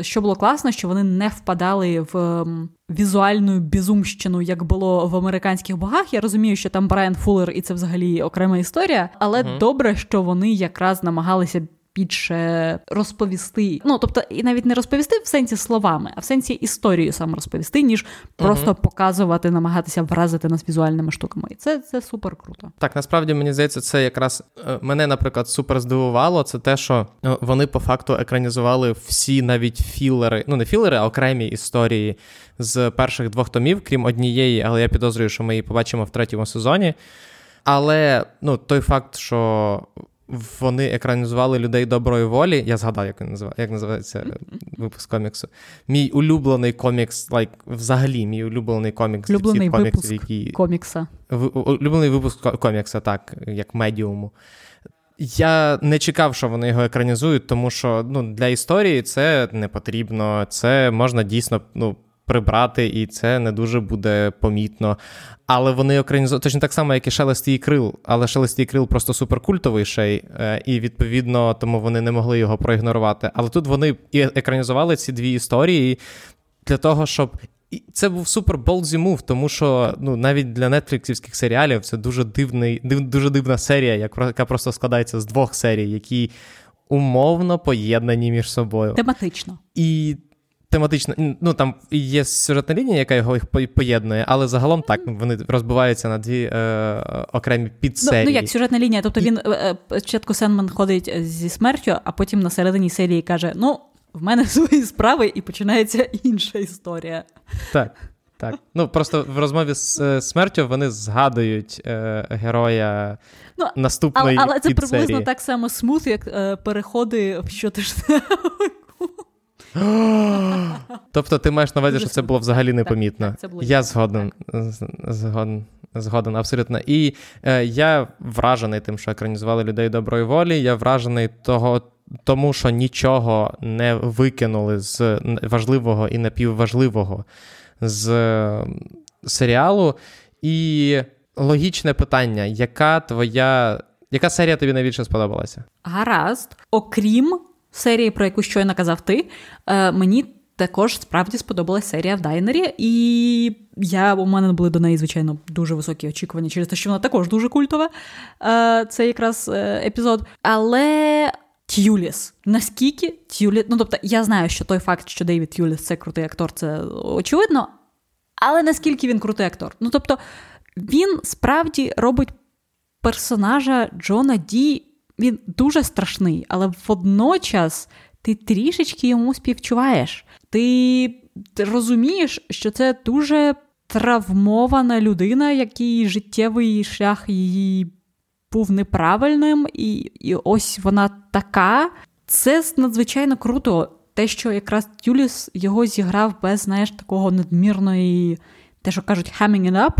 що було класно, що вони не впадали в візуальну бізумщину, як було в американських богах. Я розумію, що там Брайан Фуллер, і це взагалі окрема історія, але uh добре, що вони якраз намагалися більше розповісти. Ну тобто, і навіть не розповісти в сенсі словами, а в сенсі історію сам розповісти, ніж просто uh показувати, намагатися вразити нас візуальними штуками. І це це супер круто. Так, насправді мені здається, це якраз е, мене, наприклад, супер здивувало. Це те, що е, вони по факту екранізували всі навіть філери, ну не філери, а окремі історії з перших двох томів, крім однієї, але я підозрюю, що ми її побачимо в третьому сезоні. Але ну, той факт, що вони екранізували людей доброї волі. Я згадав, як він називає, як називається випуск коміксу. Мій улюблений комікс, like, взагалі, мій улюблений комікс Улюблений коміксів, які... комікса. В, улюблений випуск комікса, так, як медіуму. Я не чекав, що вони його екранізують, тому що ну, для історії це не потрібно, це можна дійсно ну, прибрати, і це не дуже буде помітно. Але вони екранізують точно так само, як і Шелесті і Крил, але Шелесті і Крил просто суперкультовий шей, е, і відповідно тому вони не могли його проігнорувати. Але тут вони і екранізували ці дві історії для того, щоб. І це був супер болзі мув, тому що ну навіть для нетфліксівських серіалів це дуже дивний, див, дуже дивна серія, яка просто складається з двох серій, які умовно поєднані між собою. Тематично. І тематично, ну там є сюжетна лінія, яка його їх поєднує, але загалом так вони розбиваються на дві е, окремі підсерії. Ну, ну як сюжетна лінія, тобто він е, е, спочатку Сенман ходить зі смертю, а потім на середині серії каже: Ну, в мене (laughs) свої справи, і починається інша історія. Так. Так, ну просто в розмові з е, смертю вони згадують е, героя ну, наступної. Але, але це приблизно так само смут, як е, переходи в щотижневу (laughs) (gasps) Тобто ти маєш на увазі, що це було взагалі непомітно. Так, це було Я згоден. Згоден. Згоден, абсолютно. І е, я вражений тим, що екранізували людей доброї волі. Я вражений того, тому що нічого не викинули з важливого і напівважливого з серіалу. І логічне питання: яка твоя. Яка серія тобі найбільше сподобалася? Гаразд, окрім серії, про яку щойно казав ти, е, мені також справді сподобалась серія в Дайнері, і я у мене були до неї, звичайно, дуже високі очікування через те, що вона також дуже культова. Е, це якраз е, епізод. Але. Тюліс. Наскільки Тюліс. Ну, тобто, я знаю, що той факт, що Дейвід Тюліс це крутий актор, це очевидно. Але наскільки він крутий актор? Ну, тобто, він справді робить персонажа Джона Ді він дуже страшний, але водночас ти трішечки йому співчуваєш. Ти, розумієш, що це дуже травмована людина, який життєвий шлях її був неправильним, і, і ось вона така. Це надзвичайно круто. Те, що якраз Тюліс його зіграв без, знаєш, такого надмірної, те, що кажуть, hamming it up,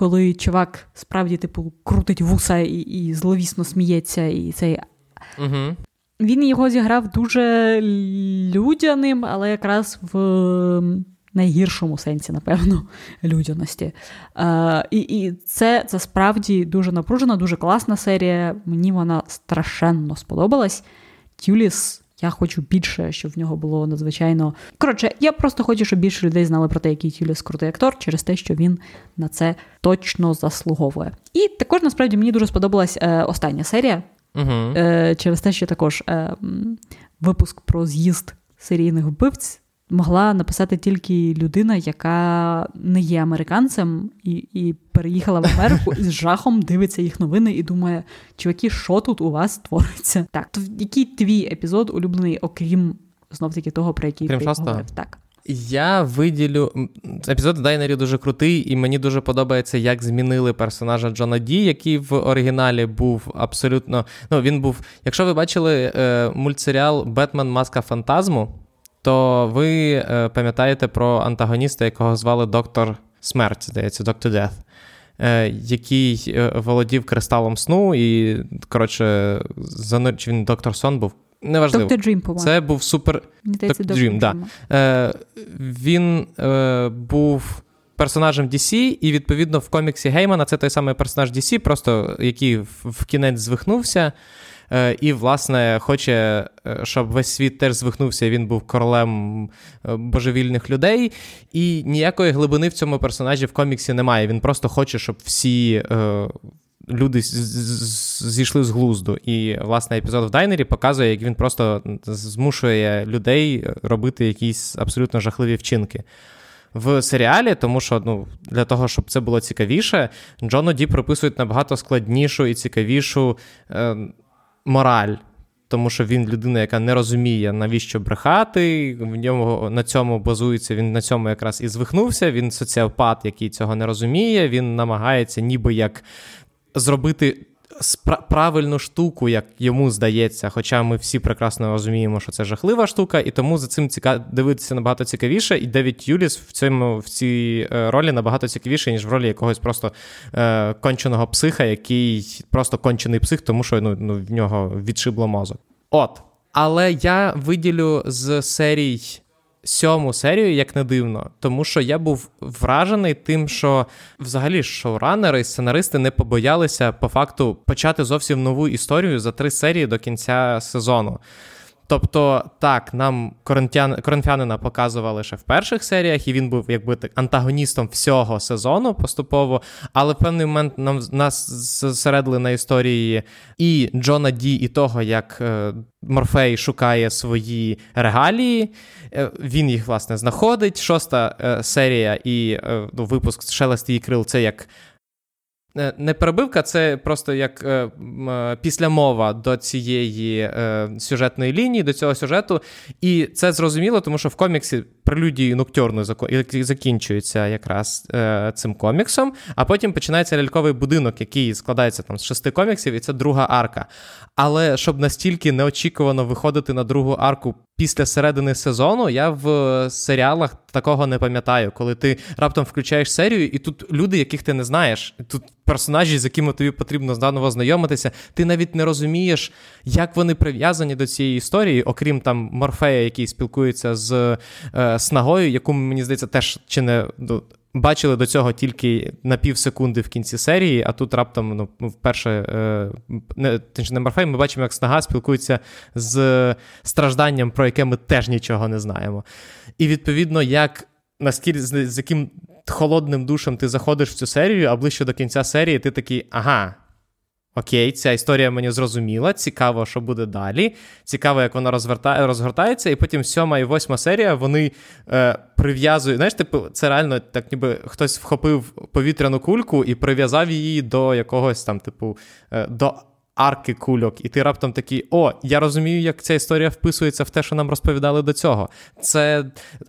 коли чувак справді, типу, крутить вуса і і зловісно сміється, і цей. Угу. Він його зіграв дуже людяним, але якраз в найгіршому сенсі, напевно, людяності. Е, І і це це справді дуже напружена, дуже класна серія. Мені вона страшенно сподобалась. Тюліс я хочу більше, щоб в нього було надзвичайно. Коротше, я просто хочу, щоб більше людей знали про те, який Тіліс крутий актор, через те, що він на це точно заслуговує. І також насправді мені дуже сподобалась е, остання серія. угу. Е, Через те, що також е, випуск про з'їзд серійних вбивць могла написати тільки людина, яка не є американцем, і і переїхала в Америку і з жахом дивиться їх новини і думає, чуваки, що тут у вас твориться? Так, то який твій епізод улюблений, окрім знов таки того, про який Крім ти шостого? говорив? Так. Я виділю епізод Дайнері дуже крутий, і мені дуже подобається, як змінили персонажа Джона Ді, який в оригіналі був абсолютно. Ну, він був. Якщо ви бачили е, мультсеріал Бетмен Маска Фантазму, то ви е, пам'ятаєте про антагоніста, якого звали Доктор Смерть, здається, Доктор Дeth, е, який е, володів кристалом сну, і, коротше, занур... чи він доктор Сон був. Неважливо. Доктор Джим, по-моєму. Це був супер. Доктор Джим, да. Е, Він е, був персонажем DC, і, відповідно, в коміксі Геймана це той самий персонаж DC, просто який в кінець звихнувся. Е, і, власне, хоче, е, щоб весь світ теж звихнувся, він був королем е, божевільних людей. І ніякої глибини в цьому персонажі в коміксі немає. Він просто хоче, щоб всі. Люди зійшли з глузду. І, власне, епізод в Дайнері показує, як він просто змушує людей робити якісь абсолютно жахливі вчинки. В серіалі, тому що ну, для того, щоб це було цікавіше, Джону Ді прописують набагато складнішу і цікавішу е, мораль. Тому що він людина, яка не розуміє, навіщо брехати. В ньому на цьому базується. Він на цьому якраз і звихнувся. Він соціопат, який цього не розуміє. Він намагається, ніби як зробити правильну штуку, як йому здається. Хоча ми всі прекрасно розуміємо, що це жахлива штука, і тому за цим ціка... дивитися набагато цікавіше. І Девід Юліс в цьому в цій е, ролі набагато цікавіше, ніж в ролі якогось просто е, конченого психа, який просто кончений псих, тому що ну, ну, в нього відшибло мозок. От. Але я виділю з серій сьому серію, як не дивно, тому що я був вражений тим, що взагалі шоуранери і сценаристи не побоялися по факту почати зовсім нову історію за три серії до кінця сезону. Тобто, так, нам коринфянина показували ще в перших серіях, і він був якби так антагоністом всього сезону поступово. Але в певний момент нам нас зосередили на історії і Джона Ді, і того, як е, Морфей шукає свої регалії. Е, він їх, власне, знаходить. Шоста е, серія і ну, випуск Шелест її крил це як Е, не перебивка, це просто як е, е, післямова до цієї е, сюжетної лінії, до цього сюжету. І це зрозуміло, тому що в коміксі прелюдії ноктюрну закінчується якраз е, цим коміксом, а потім починається ляльковий будинок, який складається там з шести коміксів, і це друга арка. Але щоб настільки неочікувано виходити на другу арку після середини сезону, я в серіалах такого не пам'ятаю, коли ти раптом включаєш серію, і тут люди, яких ти не знаєш, тут персонажі, з якими тобі потрібно заново знайомитися, ти навіть не розумієш, як вони прив'язані до цієї історії, окрім там Морфея, який спілкується з е, снагою, яку мені здається, теж чи не. Бачили до цього тільки на пів секунди в кінці серії, а тут раптом ну, вперше е, не, не Морфей, ми бачимо, як Снага спілкується з стражданням, про яке ми теж нічого не знаємо. І відповідно, як наскільки з, з яким холодним душем ти заходиш в цю серію, а ближче до кінця серії ти такий, ага, Окей, ця історія мені зрозуміла. Цікаво, що буде далі. Цікаво, як вона розвертає, розгортається, і потім сьома і восьма серія вони е, прив'язують. Знаєш, типу, це реально так, ніби хтось вхопив повітряну кульку і прив'язав її до якогось там, типу, е, до арки кульок, і ти раптом такий: о, я розумію, як ця історія вписується в те, що нам розповідали до цього. Це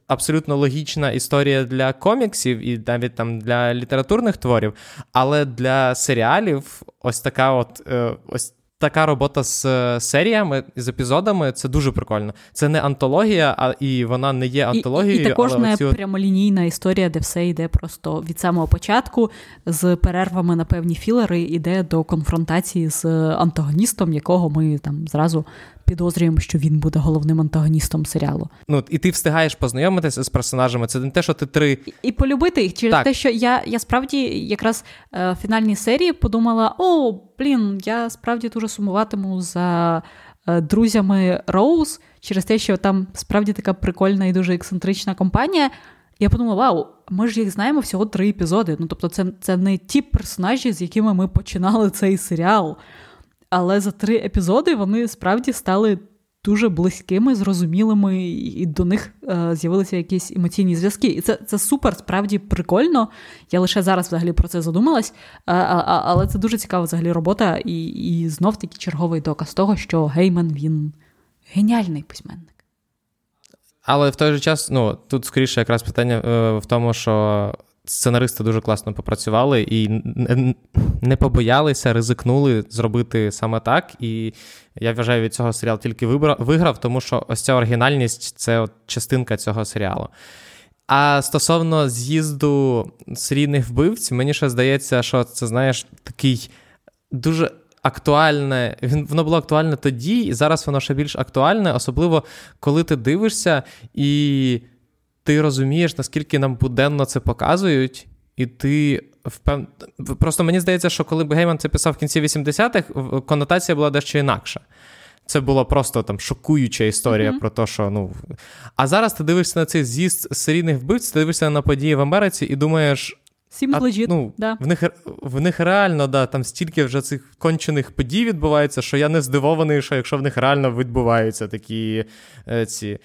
абсолютно логічна історія для коміксів і навіть там для літературних творів, але для серіалів ось така от е, ось така робота з е, серіями, з епізодами це дуже прикольно. Це не антологія, а і вона не є антологією. І, і також але не оці... прямолінійна історія, де все йде просто від самого початку, з перервами на певні філери, іде до конфронтації з антагоністом, якого ми там зразу підозрюємо, що він буде головним антагоністом серіалу. Ну і ти встигаєш познайомитися з персонажами. Це не те, що ти три і, і полюбити їх через так. те, що я я справді якраз е, в фінальній серії подумала: о, блін, я справді дуже сумуватиму за. Е, друзями Роуз через те, що там справді така прикольна і дуже ексцентрична компанія. Я подумала, вау, ми ж їх знаємо всього три епізоди. Ну тобто, це це не ті персонажі, з якими ми починали цей серіал. Але за три епізоди вони справді стали дуже близькими, зрозумілими, і до них е, з'явилися якісь емоційні зв'язки. І це це супер, справді прикольно. Я лише зараз взагалі про це задумалась, а, а, але це дуже цікава взагалі робота, і і знов таки черговий доказ того, що Гейман він геніальний письменник. Але в той же час, ну тут скоріше якраз питання е, в тому, що сценаристи дуже класно попрацювали і не побоялися, ризикнули зробити саме так. І я вважаю, від цього серіал тільки виграв, тому що ось ця оригінальність це от частинка цього серіалу. А стосовно з'їзду серійних вбивців, мені ще здається, що це, знаєш, такий дуже актуальне. Воно було актуальне тоді, і зараз воно ще більш актуальне, особливо коли ти дивишся і ти розумієш, наскільки нам буденно це показують, і ти впев... Просто мені здається, що коли Гейман це писав в кінці 80-х, конотація була дещо інакша. Це була просто там шокуюча історія mm-hmm. про те, що ну. А зараз ти дивишся на цей з'їзд серійних вбивць, ти дивишся на події в Америці і думаєш. Legit, ну, да. В них в них реально да, там стільки вже цих кончених подій відбувається, що я не здивований, що якщо в них реально відбуваються такі е, ці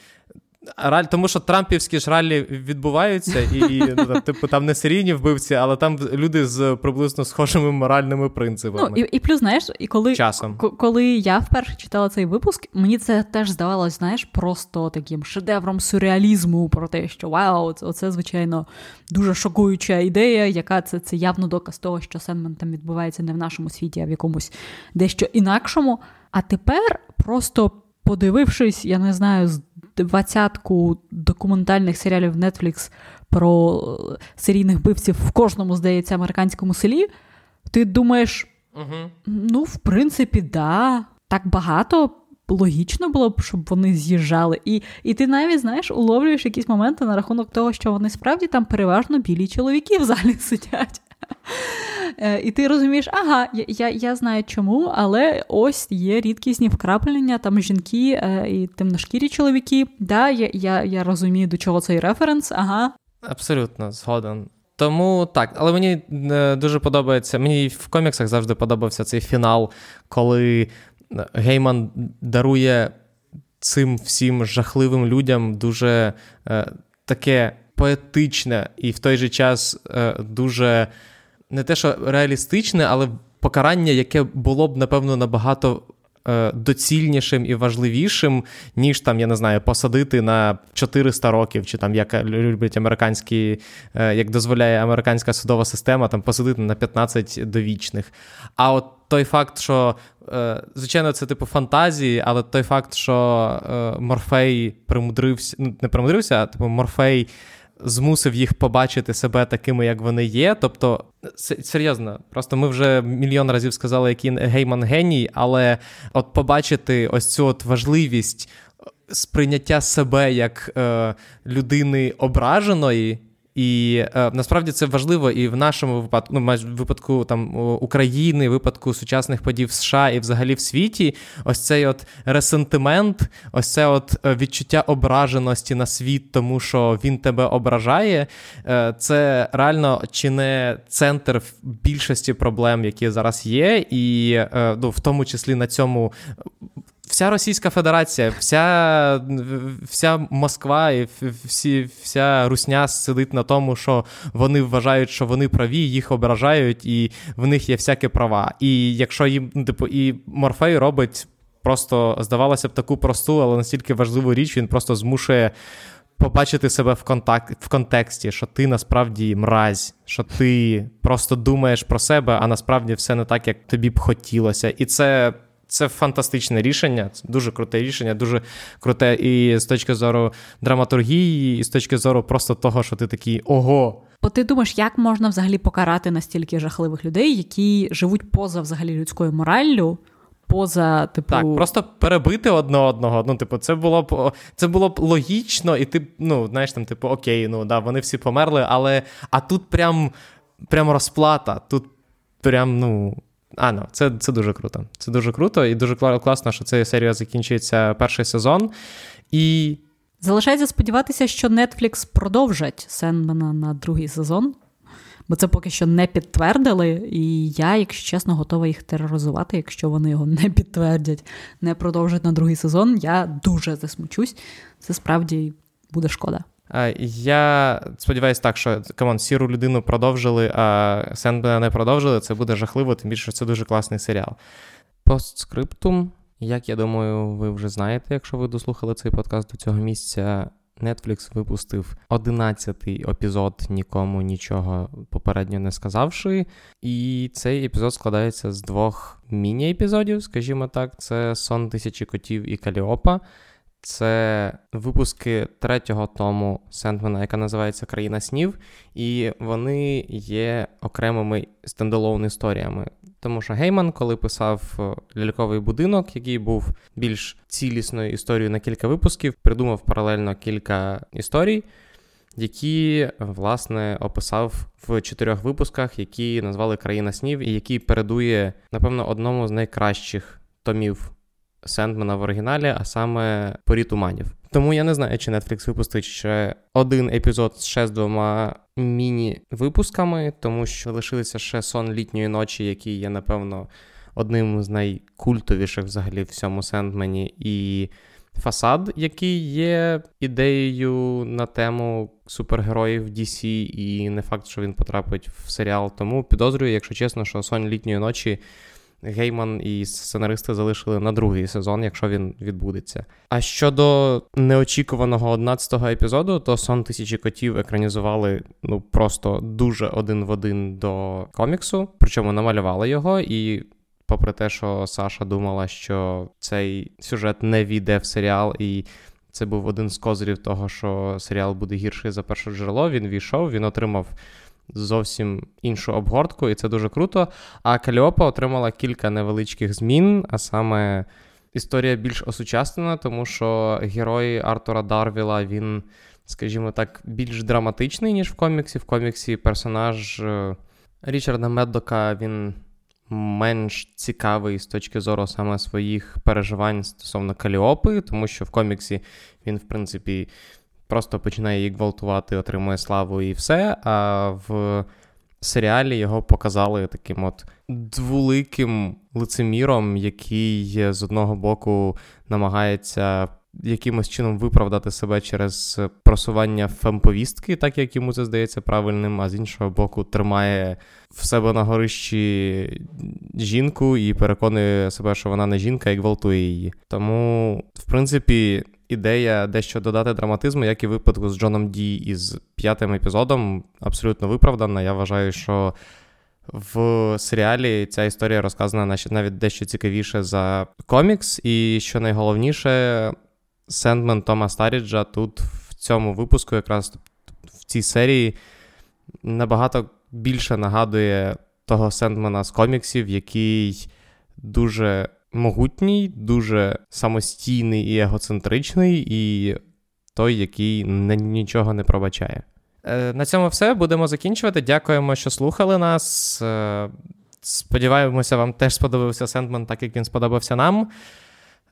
Раль, тому що Трампівські ж ралі відбуваються, і ну, типу там не серійні вбивці, але там люди з приблизно схожими моральними принципами. Ну, І і плюс, знаєш, і коли Часом. коли я вперше читала цей випуск, мені це теж здавалось, знаєш, просто таким шедевром сюрреалізму про те, що вау, це, оце, звичайно, дуже шокуюча ідея, яка це це явно доказ того, що Сенмен там відбувається не в нашому світі, а в якомусь дещо інакшому. А тепер просто подивившись, я не знаю, з двадцятку документальних серіалів Netflix про е, серійних бивців в кожному, здається, американському селі, ти думаєш, угу. ну, в принципі, да, так багато. Логічно було б, щоб вони з'їжджали. І і ти навіть знаєш, уловлюєш якісь моменти на рахунок того, що вони справді там переважно білі чоловіки в залі (laughs) сидять. Е, і ти розумієш, ага, я я знаю чому, але ось є рідкісні вкраплення, там жінки е, і темношкірі чоловіки. Да, Я я, я розумію, до чого цей референс, ага. Абсолютно, згоден. Тому так, але мені е, дуже подобається. Мені в коміксах завжди подобався цей фінал, коли Гейман дарує цим всім жахливим людям дуже е, таке поетичне і в той же час е, дуже не те, що реалістичне, але покарання, яке було б, напевно, набагато. Е, доцільнішим і важливішим, ніж там, я не знаю, посадити на 400 років, чи там як люблять американські, е, як дозволяє американська судова система, там посадити на 15 довічних. А от той факт, що, е, звичайно, це типу фантазії, але той факт, що Морфей примудрився, ну не примудрився, а типу Морфей змусив їх побачити себе такими, як вони є. Тобто, серйозно, просто ми вже мільйон разів сказали, який гейман геній, але от побачити ось цю от важливість сприйняття себе як е, людини ображеної. І е, насправді це важливо і в нашому випадку, ну майже випадку там України, випадку сучасних подій в США і взагалі в світі. Ось цей от ресентимент, ось це от е, відчуття ображеності на світ, тому що він тебе ображає. Е, це реально чи не центр більшості проблем, які зараз є, і е, ну, в тому числі на цьому вся Російська Федерація, вся вся Москва і всі, вся Русня сидить на тому, що вони вважають, що вони праві, їх ображають, і в них є всякі права. І якщо їм ну, типу, і Морфей робить просто, здавалося б, таку просту, але настільки важливу річ, він просто змушує. Побачити себе в контакт, в контексті, що ти насправді мразь, що ти просто думаєш про себе, а насправді все не так, як тобі б хотілося. І це це фантастичне рішення, це дуже круте рішення, дуже круте і з точки зору драматургії, і з точки зору просто того, що ти такий ого. Бо ти думаєш, як можна взагалі покарати настільки жахливих людей, які живуть поза взагалі людською мораллю? Поза, типу... Так, просто перебити одне одного. Ну, типу, це було б це було б логічно, і ти, ну, знаєш, там, типу, окей, ну да, вони всі померли, але а тут прям прям розплата. Тут прям, ну, а, ну, це це дуже круто. Це дуже круто і дуже класно, що ця серія закінчується перший сезон. І. Залишається сподіватися, що Netflix продовжать Сенмена на другий сезон. бо це поки що не підтвердили. І я, якщо чесно, готова їх тероризувати, якщо вони його не підтвердять, не продовжать на другий сезон. Я дуже засмучусь. Це справді буде шкода. Я сподіваюся, так, що come on, сіру людину продовжили, а Сендмена не продовжили. Це буде жахливо, тим більше це дуже класний серіал. Постскриптум, як я думаю, ви вже знаєте, якщо ви дослухали цей подкаст до цього місця. Netflix випустив 11-й епізод, нікому нічого попередньо не сказавши. І цей епізод складається з двох міні-епізодів, скажімо так, це Сон тисячі котів і Каліопа. Це випуски третього тому Сентмена, яка називається Країна снів, і вони є окремими стендалоун історіями. Тому що Гейман, коли писав е, ляльковий будинок, який був більш цілісною історією на кілька випусків, придумав паралельно кілька історій, які власне описав в чотирьох випусках, які назвали Країна снів, і який передує, напевно, одному з найкращих томів Сендмена в оригіналі, а саме порі туманів. Тому я не знаю, чи Netflix випустить ще один епізод ще з двома міні-випусками, тому що лишилися ще сон літньої ночі, який є, напевно, одним з найкультовіших взагалі в всьому Сендмені, і фасад, який є ідеєю на тему супергероїв DC, і не факт, що він потрапить в серіал. Тому підозрюю, якщо чесно, що сон літньої ночі. Гейман і сценаристи залишили на другий сезон, якщо він відбудеться. А щодо неочікуваного 11-го епізоду, то сон тисячі котів екранізували ну просто дуже один в один до коміксу, причому намалювали його і. Попри те, що Саша думала, що цей сюжет не війде в серіал, і це був один з козирів того, що серіал буде гірший за перше джерело. Він війшов, він отримав зовсім іншу обгортку, і це дуже круто. А Каліопа отримала кілька невеличких змін, а саме історія більш осучаснена, тому що герой Артура Дарвіла він, скажімо так, більш драматичний, ніж в коміксі. В коміксі персонаж е, Річарда Меддока він. Менш цікавий з точки зору саме своїх переживань стосовно Каліопи, тому що в коміксі він, в принципі, просто починає її гвалтувати, отримує славу і все. А в серіалі його показали таким от двуликим лицеміром, який з одного боку намагається. Якимось чином виправдати себе через просування фемповістки, так як йому це здається правильним, а з іншого боку, тримає в себе на горищі жінку і переконує себе, що вона не жінка, і гвалтує її. Тому, в принципі, ідея дещо додати драматизму, як і випадку з Джоном Ді із п'ятим епізодом, абсолютно виправдана. Я вважаю, що в серіалі ця історія розказана навіть дещо цікавіше за комікс, і що найголовніше, Сендмен Тома Старіджа тут в цьому випуску, якраз в цій серії, набагато більше нагадує того Сендмена з коміксів, який дуже могутній, дуже самостійний і егоцентричний, і той, який нічого не пробачає. Е, на цьому все. Будемо закінчувати. Дякуємо, що слухали нас. Е, сподіваємося, вам теж сподобався Сендман, так як він сподобався нам.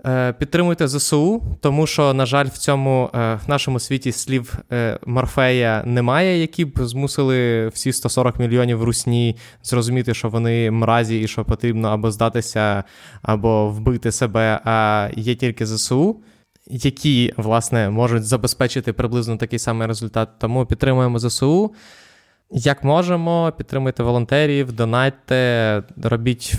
Е, підтримуйте ЗСУ, тому що, на жаль, в цьому е, в нашому світі слів е, Морфея немає, які б змусили всі 140 мільйонів русні зрозуміти, що вони мразі і що потрібно або здатися, або вбити себе. А є тільки ЗСУ, які власне можуть забезпечити приблизно такий самий результат. Тому підтримуємо ЗСУ. Як можемо, підтримуйте волонтерів, донайте, робіть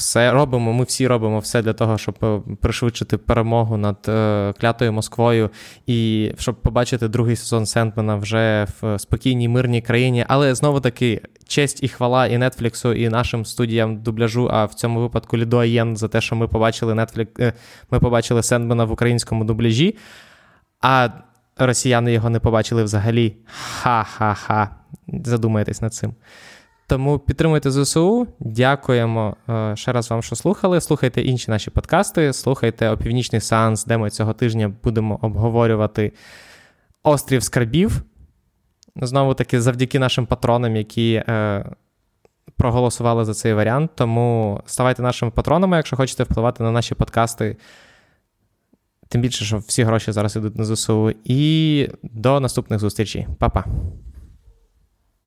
все робимо. Ми всі робимо все для того, щоб е, пришвидшити перемогу над е, клятою Москвою, і щоб побачити другий сезон Сентмена вже в спокійній мирній країні. Але знову таки честь і хвала і Нетфліксу, і нашим студіям дубляжу. А в цьому випадку Лідо за те, що ми побачили Netflix, е, ми побачили Сендмена в українському дубляжі. А росіяни його не побачили взагалі. Ха-ха-ха. Задумайтесь над цим. Тому підтримуйте ЗСУ. Дякуємо е, ще раз вам, що слухали. Слухайте інші наші подкасти, слухайте опівнічний сеанс, де ми цього тижня будемо обговорювати острів скарбів. Знову таки, завдяки нашим патронам, які е, проголосували за цей варіант. Тому ставайте нашими патронами, якщо хочете впливати на наші подкасти. Тим більше, що всі гроші зараз йдуть на ЗСУ. І до наступних зустрічей. Па-па.